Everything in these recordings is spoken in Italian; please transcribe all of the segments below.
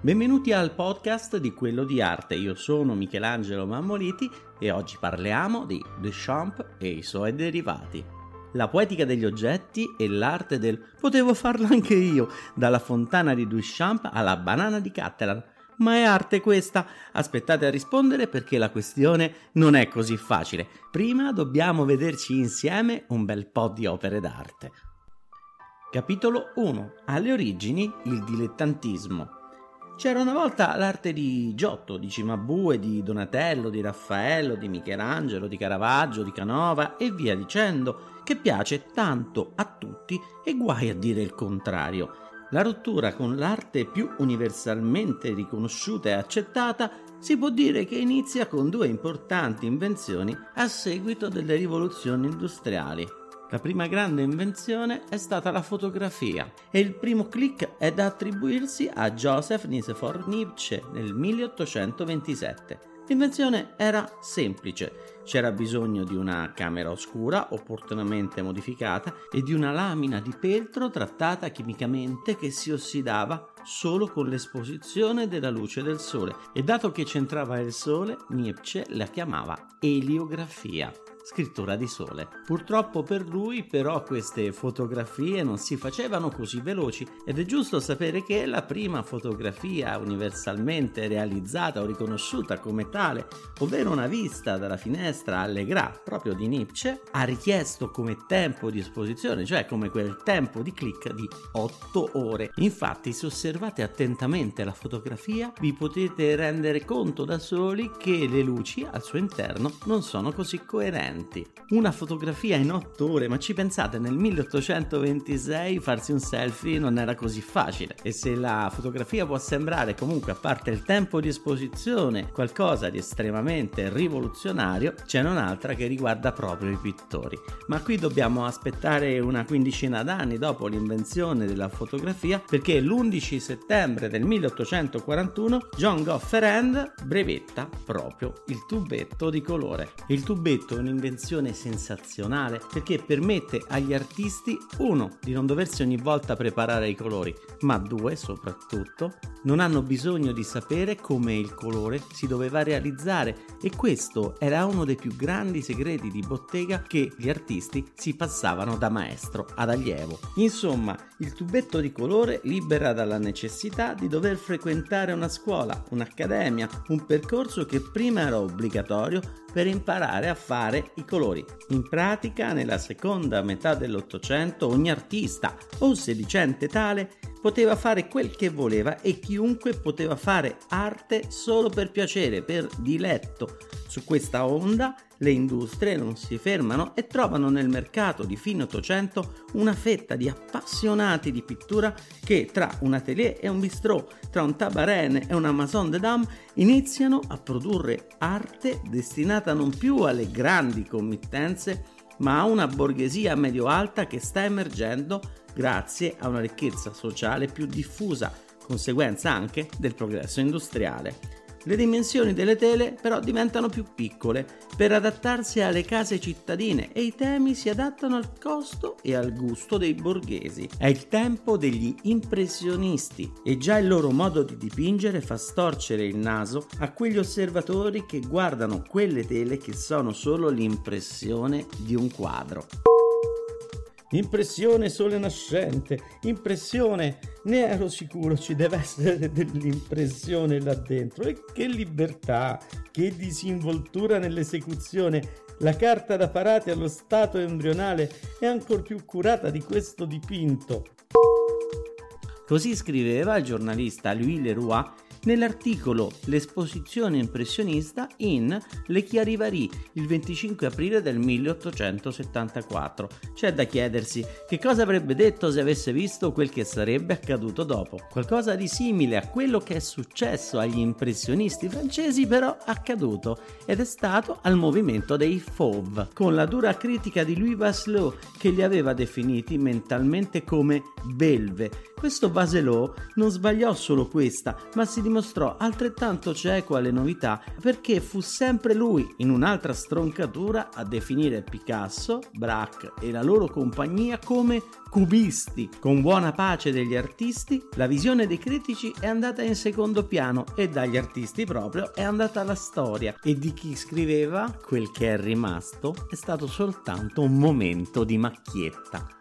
Benvenuti al podcast di Quello di Arte, io sono Michelangelo Mammoliti e oggi parliamo di Duchamp e i suoi derivati. La poetica degli oggetti e l'arte del potevo farlo anche io, dalla fontana di Duchamp alla banana di Cattelan. Ma è arte questa? Aspettate a rispondere perché la questione non è così facile. Prima dobbiamo vederci insieme un bel po' di opere d'arte. Capitolo 1. Alle origini il dilettantismo. C'era una volta l'arte di Giotto, di Cimabue, di Donatello, di Raffaello, di Michelangelo, di Caravaggio, di Canova e via dicendo, che piace tanto a tutti e guai a dire il contrario. La rottura con l'arte più universalmente riconosciuta e accettata si può dire che inizia con due importanti invenzioni a seguito delle rivoluzioni industriali. La prima grande invenzione è stata la fotografia e il primo click è da attribuirsi a Joseph Nicephore Nietzsche nel 1827. L'invenzione era semplice, c'era bisogno di una camera oscura opportunamente modificata e di una lamina di peltro trattata chimicamente che si ossidava solo con l'esposizione della luce del sole e dato che c'entrava il sole, Nietzsche la chiamava eliografia scrittura di sole. Purtroppo per lui però queste fotografie non si facevano così veloci ed è giusto sapere che la prima fotografia universalmente realizzata o riconosciuta come tale, ovvero una vista dalla finestra allegra proprio di Nietzsche, ha richiesto come tempo di esposizione, cioè come quel tempo di click di 8 ore. Infatti se osservate attentamente la fotografia vi potete rendere conto da soli che le luci al suo interno non sono così coerenti. Una fotografia in otto ore, ma ci pensate, nel 1826 farsi un selfie non era così facile. E se la fotografia può sembrare comunque, a parte il tempo di esposizione, qualcosa di estremamente rivoluzionario, c'è un'altra che riguarda proprio i pittori. Ma qui dobbiamo aspettare una quindicina d'anni dopo l'invenzione della fotografia, perché l'11 settembre del 1841 John Gofferand brevetta proprio il tubetto di colore. Il tubetto è un'invenzione sensazionale perché permette agli artisti, uno, di non doversi ogni volta preparare i colori, ma due, soprattutto, non hanno bisogno di sapere come il colore si doveva realizzare e questo era uno dei più grandi segreti di bottega che gli artisti si passavano da maestro ad allievo. Insomma, il tubetto di colore libera dalla necessità di dover frequentare una scuola, un'accademia, un percorso che prima era obbligatorio per imparare a fare i colori. In pratica, nella seconda metà dell'Ottocento, ogni artista o sedicente tale poteva fare quel che voleva e chiunque poteva fare arte solo per piacere, per diletto. Su questa onda le industrie non si fermano e trovano nel mercato di fine Ottocento una fetta di appassionati di pittura che tra un atelier e un bistrò, tra un tabarene e una maison de dame iniziano a produrre arte destinata non più alle grandi committenze ma a una borghesia medio-alta che sta emergendo grazie a una ricchezza sociale più diffusa, conseguenza anche del progresso industriale. Le dimensioni delle tele però diventano più piccole per adattarsi alle case cittadine e i temi si adattano al costo e al gusto dei borghesi. È il tempo degli impressionisti e già il loro modo di dipingere fa storcere il naso a quegli osservatori che guardano quelle tele che sono solo l'impressione di un quadro. Impressione sole nascente, impressione, ne ero sicuro ci deve essere dell'impressione là dentro. E che libertà, che disinvoltura nell'esecuzione. La carta da parati allo stato embrionale è ancora più curata di questo dipinto. Così scriveva il giornalista Louis Leroy nell'articolo L'esposizione impressionista in Le Chiarivari il 25 aprile del 1874. C'è da chiedersi che cosa avrebbe detto se avesse visto quel che sarebbe accaduto dopo. Qualcosa di simile a quello che è successo agli impressionisti francesi però accaduto ed è stato al movimento dei Fauve, con la dura critica di Louis Vasselot che li aveva definiti mentalmente come belve. Questo Baselot non sbagliò solo questa, ma si dimostrò altrettanto cieco alle novità perché fu sempre lui, in un'altra stroncatura, a definire Picasso, Braque e la loro compagnia come cubisti. Con buona pace degli artisti, la visione dei critici è andata in secondo piano e dagli artisti proprio è andata la storia e di chi scriveva quel che è rimasto è stato soltanto un momento di macchietta.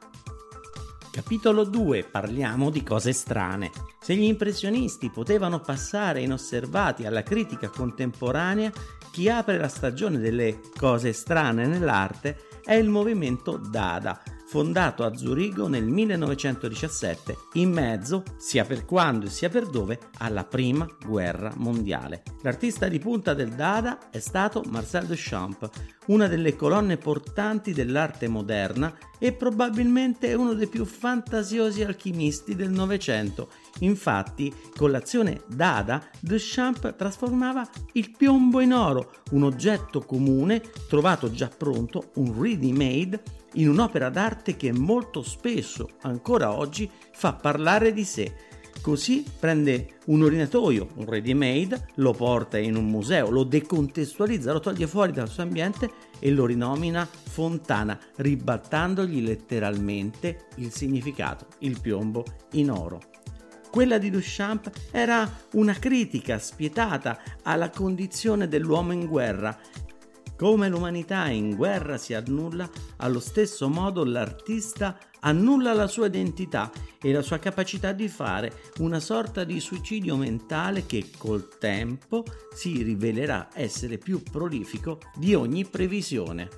Capitolo 2 Parliamo di cose strane. Se gli impressionisti potevano passare inosservati alla critica contemporanea, chi apre la stagione delle cose strane nell'arte è il movimento Dada, fondato a Zurigo nel 1917, in mezzo, sia per quando sia per dove, alla prima guerra mondiale. L'artista di punta del Dada è stato Marcel Duchamp, una delle colonne portanti dell'arte moderna e probabilmente uno dei più fantasiosi alchimisti del Novecento. Infatti, con l'azione Dada, Duchamp trasformava il piombo in oro, un oggetto comune trovato già pronto, un ready-made, in un'opera d'arte che molto spesso, ancora oggi, fa parlare di sé. Così prende un orinatoio, un ready made, lo porta in un museo, lo decontestualizza, lo toglie fuori dal suo ambiente e lo rinomina fontana, ribattandogli letteralmente il significato, il piombo in oro. Quella di Duchamp era una critica spietata alla condizione dell'uomo in guerra come l'umanità in guerra si annulla, allo stesso modo l'artista annulla la sua identità e la sua capacità di fare una sorta di suicidio mentale che col tempo si rivelerà essere più prolifico di ogni previsione.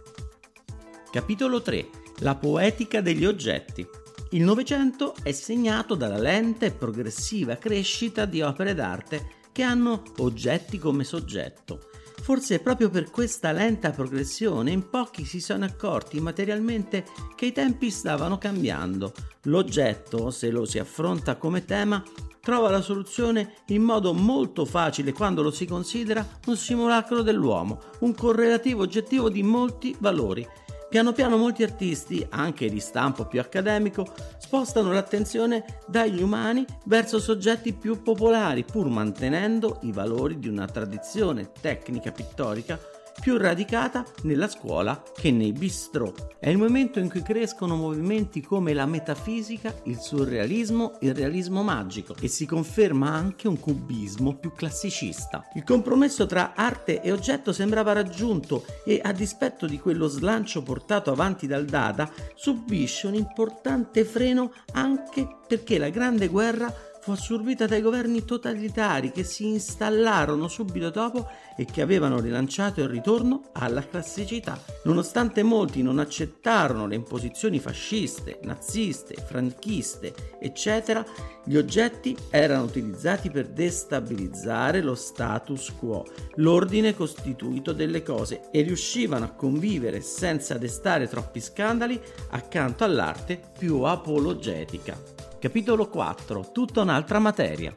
Capitolo 3 La poetica degli oggetti. Il Novecento è segnato dalla lenta e progressiva crescita di opere d'arte che hanno oggetti come soggetto Forse proprio per questa lenta progressione in pochi si sono accorti materialmente che i tempi stavano cambiando. L'oggetto, se lo si affronta come tema, trova la soluzione in modo molto facile quando lo si considera un simulacro dell'uomo, un correlativo oggettivo di molti valori Piano piano molti artisti, anche di stampo più accademico, spostano l'attenzione dagli umani verso soggetti più popolari, pur mantenendo i valori di una tradizione tecnica pittorica più radicata nella scuola che nei bistrò. È il momento in cui crescono movimenti come la metafisica, il surrealismo, il realismo magico e si conferma anche un cubismo più classicista. Il compromesso tra arte e oggetto sembrava raggiunto e a dispetto di quello slancio portato avanti dal Dada subisce un importante freno anche perché la Grande Guerra fu assorbita dai governi totalitari che si installarono subito dopo e che avevano rilanciato il ritorno alla classicità. Nonostante molti non accettarono le imposizioni fasciste, naziste, franchiste, eccetera, gli oggetti erano utilizzati per destabilizzare lo status quo, l'ordine costituito delle cose e riuscivano a convivere senza destare troppi scandali accanto all'arte più apologetica. Capitolo 4. Tutta un'altra materia.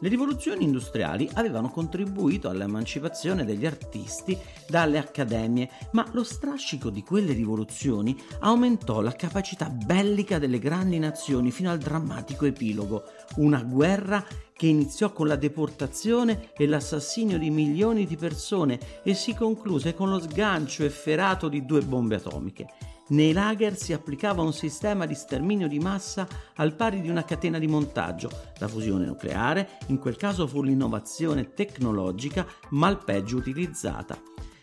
Le rivoluzioni industriali avevano contribuito all'emancipazione degli artisti dalle accademie, ma lo strascico di quelle rivoluzioni aumentò la capacità bellica delle grandi nazioni fino al drammatico epilogo, una guerra che iniziò con la deportazione e l'assassinio di milioni di persone e si concluse con lo sgancio efferato di due bombe atomiche. Nei lager si applicava un sistema di sterminio di massa al pari di una catena di montaggio. La fusione nucleare, in quel caso, fu l'innovazione tecnologica mal peggio utilizzata.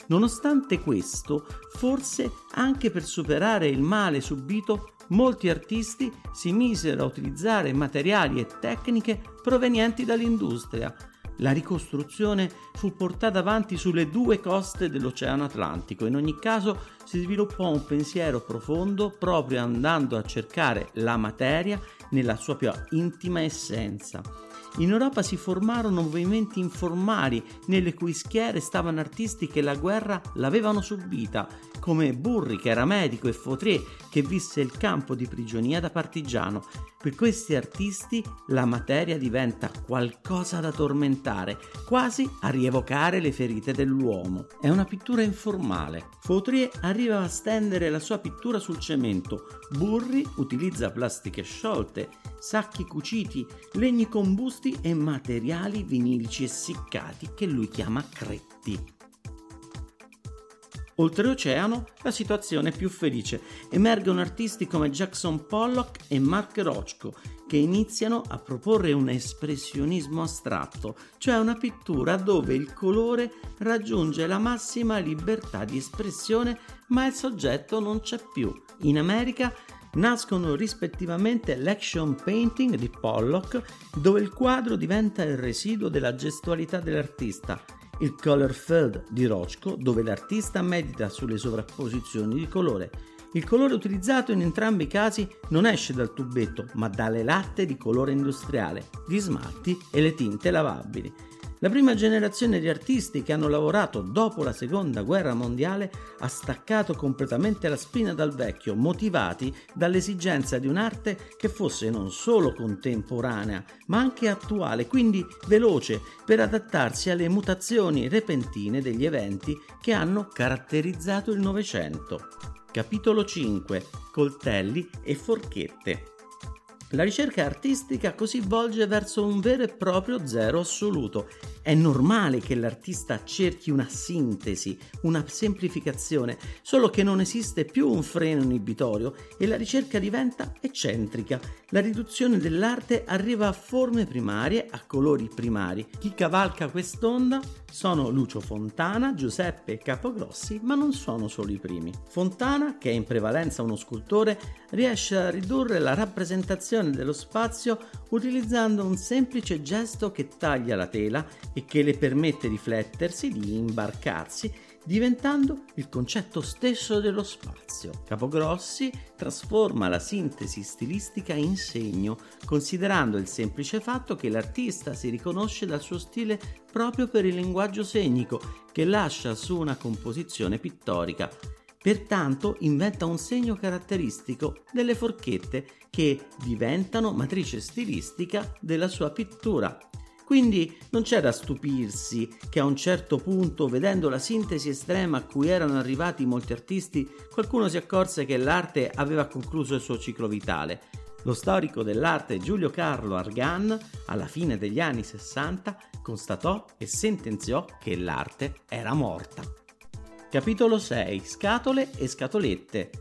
Nonostante questo, forse anche per superare il male subito, molti artisti si misero a utilizzare materiali e tecniche provenienti dall'industria, la ricostruzione fu portata avanti sulle due coste dell'Oceano Atlantico. In ogni caso si sviluppò un pensiero profondo proprio andando a cercare la materia nella sua più intima essenza. In Europa si formarono movimenti informali nelle cui schiere stavano artisti che la guerra l'avevano subita, come Burri che era medico e Fautrier che visse il campo di prigionia da partigiano. Per questi artisti la materia diventa qualcosa da tormentare, quasi a rievocare le ferite dell'uomo. È una pittura informale. Fautrier arriva a stendere la sua pittura sul cemento. Burri utilizza plastiche sciolte, sacchi cuciti, legni combusti e materiali vinilici essiccati che lui chiama cretti. Oltreoceano la situazione è più felice. Emergono artisti come Jackson Pollock e Mark Rochko che iniziano a proporre un espressionismo astratto, cioè una pittura dove il colore raggiunge la massima libertà di espressione ma il soggetto non c'è più. In America nascono rispettivamente l'action painting di Pollock, dove il quadro diventa il residuo della gestualità dell'artista, il Color Field di Rochko, dove l'artista medita sulle sovrapposizioni di colore. Il colore utilizzato in entrambi i casi non esce dal tubetto, ma dalle latte di colore industriale, gli smalti e le tinte lavabili. La prima generazione di artisti che hanno lavorato dopo la seconda guerra mondiale ha staccato completamente la spina dal vecchio, motivati dall'esigenza di un'arte che fosse non solo contemporanea, ma anche attuale, quindi veloce, per adattarsi alle mutazioni repentine degli eventi che hanno caratterizzato il Novecento. Capitolo 5 Coltelli e forchette la ricerca artistica così volge verso un vero e proprio zero assoluto. È normale che l'artista cerchi una sintesi, una semplificazione, solo che non esiste più un freno inibitorio e la ricerca diventa eccentrica. La riduzione dell'arte arriva a forme primarie, a colori primari. Chi cavalca quest'onda sono Lucio Fontana, Giuseppe Capogrossi, ma non sono solo i primi. Fontana, che è in prevalenza uno scultore, riesce a ridurre la rappresentazione dello spazio utilizzando un semplice gesto che taglia la tela e che le permette di flettersi, di imbarcarsi, diventando il concetto stesso dello spazio. Capogrossi trasforma la sintesi stilistica in segno, considerando il semplice fatto che l'artista si riconosce dal suo stile proprio per il linguaggio segnico che lascia su una composizione pittorica Pertanto inventa un segno caratteristico delle forchette che diventano matrice stilistica della sua pittura. Quindi non c'è da stupirsi che a un certo punto, vedendo la sintesi estrema a cui erano arrivati molti artisti, qualcuno si accorse che l'arte aveva concluso il suo ciclo vitale. Lo storico dell'arte Giulio Carlo Argan, alla fine degli anni 60, constatò e sentenziò che l'arte era morta. Capitolo 6 Scatole e scatolette.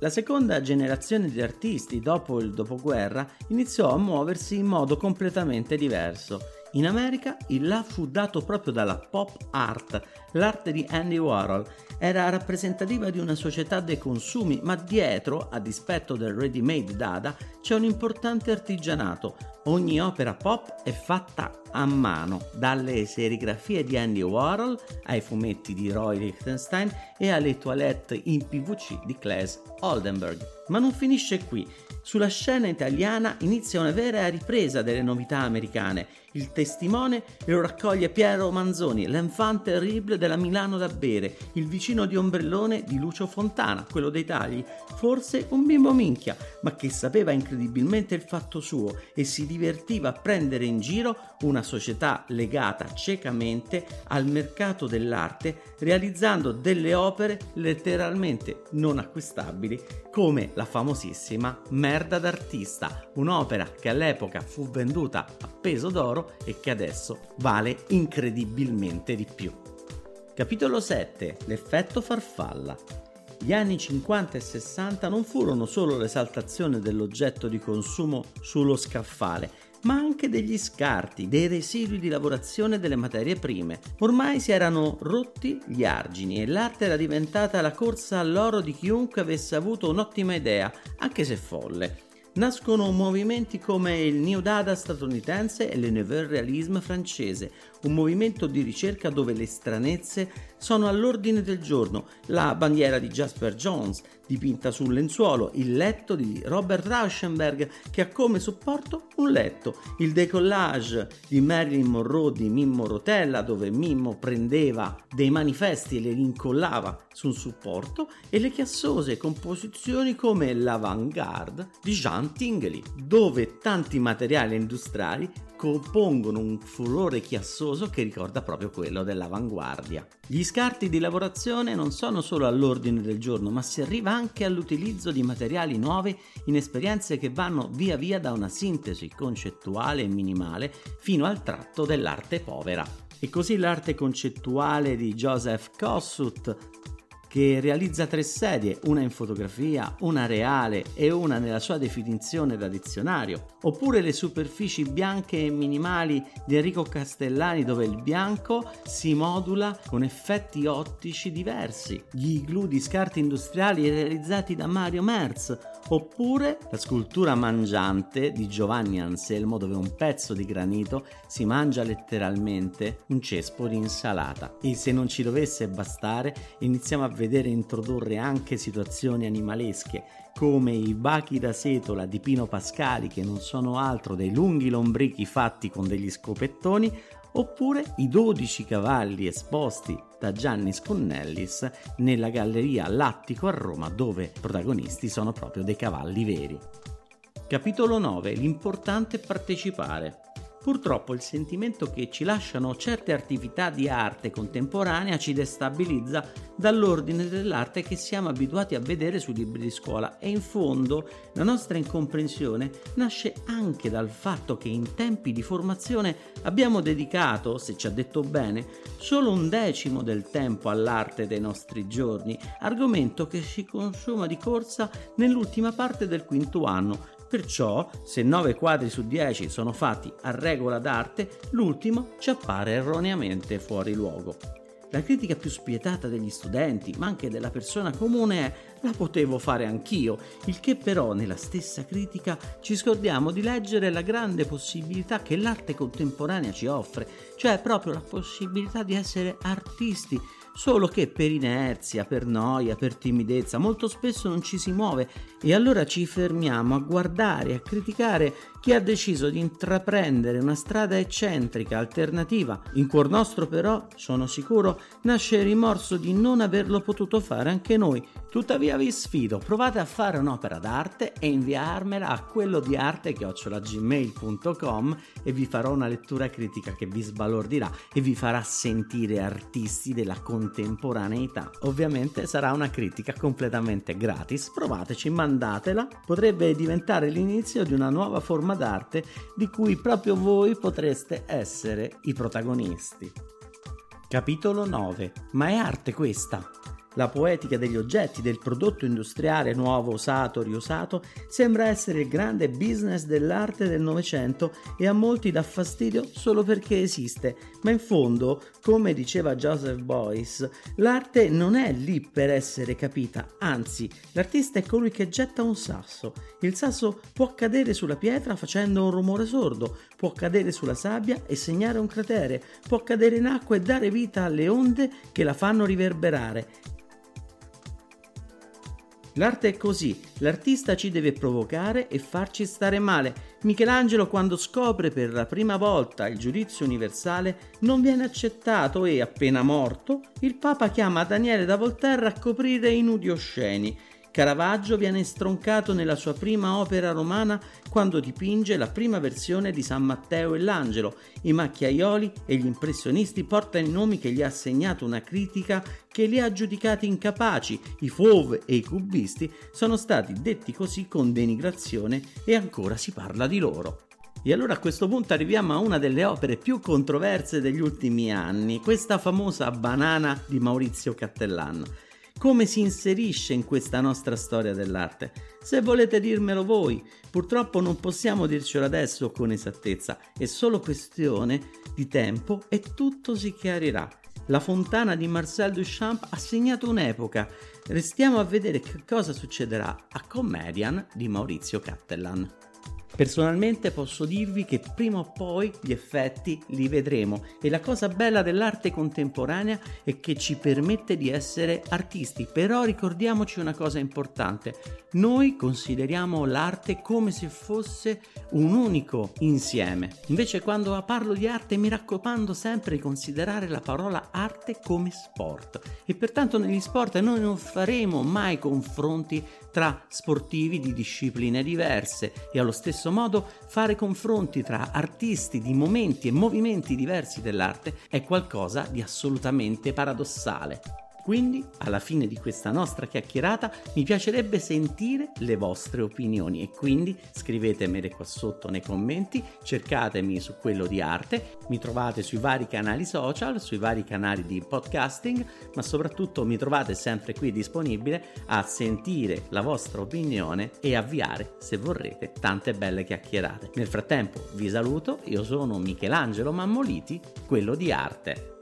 La seconda generazione di artisti dopo il dopoguerra iniziò a muoversi in modo completamente diverso. In America il là fu dato proprio dalla pop art, l'arte di Andy Warhol. Era rappresentativa di una società dei consumi, ma dietro, a dispetto del ready-made Dada, c'è un importante artigianato. Ogni opera pop è fatta a mano, dalle serigrafie di Andy Warhol ai fumetti di Roy Lichtenstein e alle toilette in PVC di Claes Oldenburg. Ma non finisce qui. Sulla scena italiana inizia una vera ripresa delle novità americane. Il testimone lo raccoglie Piero Manzoni, l'enfant terrible della Milano da bere, il vicino di ombrellone di Lucio Fontana, quello dei tagli, forse un bimbo minchia, ma che sapeva incredibilmente il fatto suo e si divertiva a prendere in giro una società legata ciecamente al mercato dell'arte, realizzando delle opere letteralmente non acquistabili, come la famosissima Merda d'artista, un'opera che all'epoca fu venduta a peso d'oro e che adesso vale incredibilmente di più. Capitolo 7. L'effetto farfalla. Gli anni 50 e 60 non furono solo l'esaltazione dell'oggetto di consumo sullo scaffale, ma anche degli scarti, dei residui di lavorazione delle materie prime. Ormai si erano rotti gli argini e l'arte era diventata la corsa all'oro di chiunque avesse avuto un'ottima idea, anche se folle. Nascono movimenti come il New Dada statunitense e le Nouveau Realisme francese, un movimento di ricerca dove le stranezze sono all'ordine del giorno, la bandiera di Jasper Jones dipinta sul lenzuolo, il letto di Robert Rauschenberg che ha come supporto un letto, il decollage di Marilyn Monroe di Mimmo Rotella dove Mimmo prendeva dei manifesti e li incollava su un supporto e le chiassose composizioni come l'avant-garde di Jean Tingley, dove tanti materiali industriali compongono un furore chiassoso che ricorda proprio quello dell'avanguardia. Gli scarti di lavorazione non sono solo all'ordine del giorno, ma si arriva anche all'utilizzo di materiali nuovi in esperienze che vanno via via da una sintesi concettuale e minimale fino al tratto dell'arte povera. E così l'arte concettuale di Joseph Kossuth che realizza tre serie, una in fotografia, una reale e una nella sua definizione da dizionario, oppure le superfici bianche e minimali di Enrico Castellani dove il bianco si modula con effetti ottici diversi, gli igloo di scarti industriali realizzati da Mario Merz, oppure la scultura mangiante di Giovanni Anselmo dove un pezzo di granito si mangia letteralmente un cespo di insalata. E se non ci dovesse bastare, iniziamo a vedere introdurre anche situazioni animalesche come i bachi da setola di Pino Pascali che non sono altro dei lunghi lombrichi fatti con degli scopettoni oppure i 12 cavalli esposti da Gianni Sconnellis nella galleria Lattico a Roma dove protagonisti sono proprio dei cavalli veri. Capitolo 9. L'importante è partecipare. Purtroppo il sentimento che ci lasciano certe attività di arte contemporanea ci destabilizza dall'ordine dell'arte che siamo abituati a vedere sui libri di scuola. E in fondo la nostra incomprensione nasce anche dal fatto che in tempi di formazione abbiamo dedicato, se ci ha detto bene, solo un decimo del tempo all'arte dei nostri giorni, argomento che si consuma di corsa nell'ultima parte del quinto anno, Perciò, se 9 quadri su 10 sono fatti a regola d'arte, l'ultimo ci appare erroneamente fuori luogo. La critica più spietata degli studenti, ma anche della persona comune, è la potevo fare anch'io, il che però nella stessa critica ci scordiamo di leggere la grande possibilità che l'arte contemporanea ci offre, cioè proprio la possibilità di essere artisti, solo che per inerzia, per noia, per timidezza molto spesso non ci si muove e allora ci fermiamo a guardare, a criticare chi ha deciso di intraprendere una strada eccentrica, alternativa. In cuor nostro però, sono sicuro, nasce il rimorso di non averlo potuto fare anche noi. Tuttavia vi sfido, provate a fare un'opera d'arte e inviarmela a quello di arte chiocciolagmail.com e vi farò una lettura critica che vi sbalordirà e vi farà sentire artisti della contemporaneità. Ovviamente sarà una critica completamente gratis, provateci, mandatela, potrebbe diventare l'inizio di una nuova forma d'arte di cui proprio voi potreste essere i protagonisti. Capitolo 9. Ma è arte questa? La poetica degli oggetti, del prodotto industriale nuovo, usato, riusato, sembra essere il grande business dell'arte del Novecento e a molti dà fastidio solo perché esiste, ma in fondo, come diceva Joseph Boyce, l'arte non è lì per essere capita, anzi, l'artista è colui che getta un sasso. Il sasso può cadere sulla pietra facendo un rumore sordo, può cadere sulla sabbia e segnare un cratere, può cadere in acqua e dare vita alle onde che la fanno riverberare L'arte è così, l'artista ci deve provocare e farci stare male. Michelangelo quando scopre per la prima volta il giudizio universale non viene accettato e, appena morto, il Papa chiama Daniele da Volterra a coprire i nudi osceni Caravaggio viene stroncato nella sua prima opera romana quando dipinge la prima versione di San Matteo e l'Angelo. I macchiaioli e gli impressionisti portano i nomi che gli ha assegnato una critica che li ha giudicati incapaci. I Fauve e i cubisti sono stati detti così con denigrazione e ancora si parla di loro. E allora a questo punto arriviamo a una delle opere più controverse degli ultimi anni, questa famosa Banana di Maurizio Cattellan come si inserisce in questa nostra storia dell'arte. Se volete dirmelo voi, purtroppo non possiamo dircelo adesso con esattezza, è solo questione di tempo e tutto si chiarirà. La fontana di Marcel Duchamp ha segnato un'epoca. Restiamo a vedere che cosa succederà a Comedian di Maurizio Cattelan. Personalmente posso dirvi che prima o poi gli effetti li vedremo e la cosa bella dell'arte contemporanea è che ci permette di essere artisti, però ricordiamoci una cosa importante, noi consideriamo l'arte come se fosse un unico insieme, invece quando parlo di arte mi raccomando sempre di considerare la parola arte come sport. E pertanto negli sport noi non faremo mai confronti tra sportivi di discipline diverse e allo stesso modo fare confronti tra artisti di momenti e movimenti diversi dell'arte è qualcosa di assolutamente paradossale. Quindi, alla fine di questa nostra chiacchierata, mi piacerebbe sentire le vostre opinioni e quindi scrivetemele qua sotto nei commenti, cercatemi su quello di arte, mi trovate sui vari canali social, sui vari canali di podcasting, ma soprattutto mi trovate sempre qui disponibile a sentire la vostra opinione e avviare, se vorrete, tante belle chiacchierate. Nel frattempo vi saluto, io sono Michelangelo Mammoliti, quello di arte.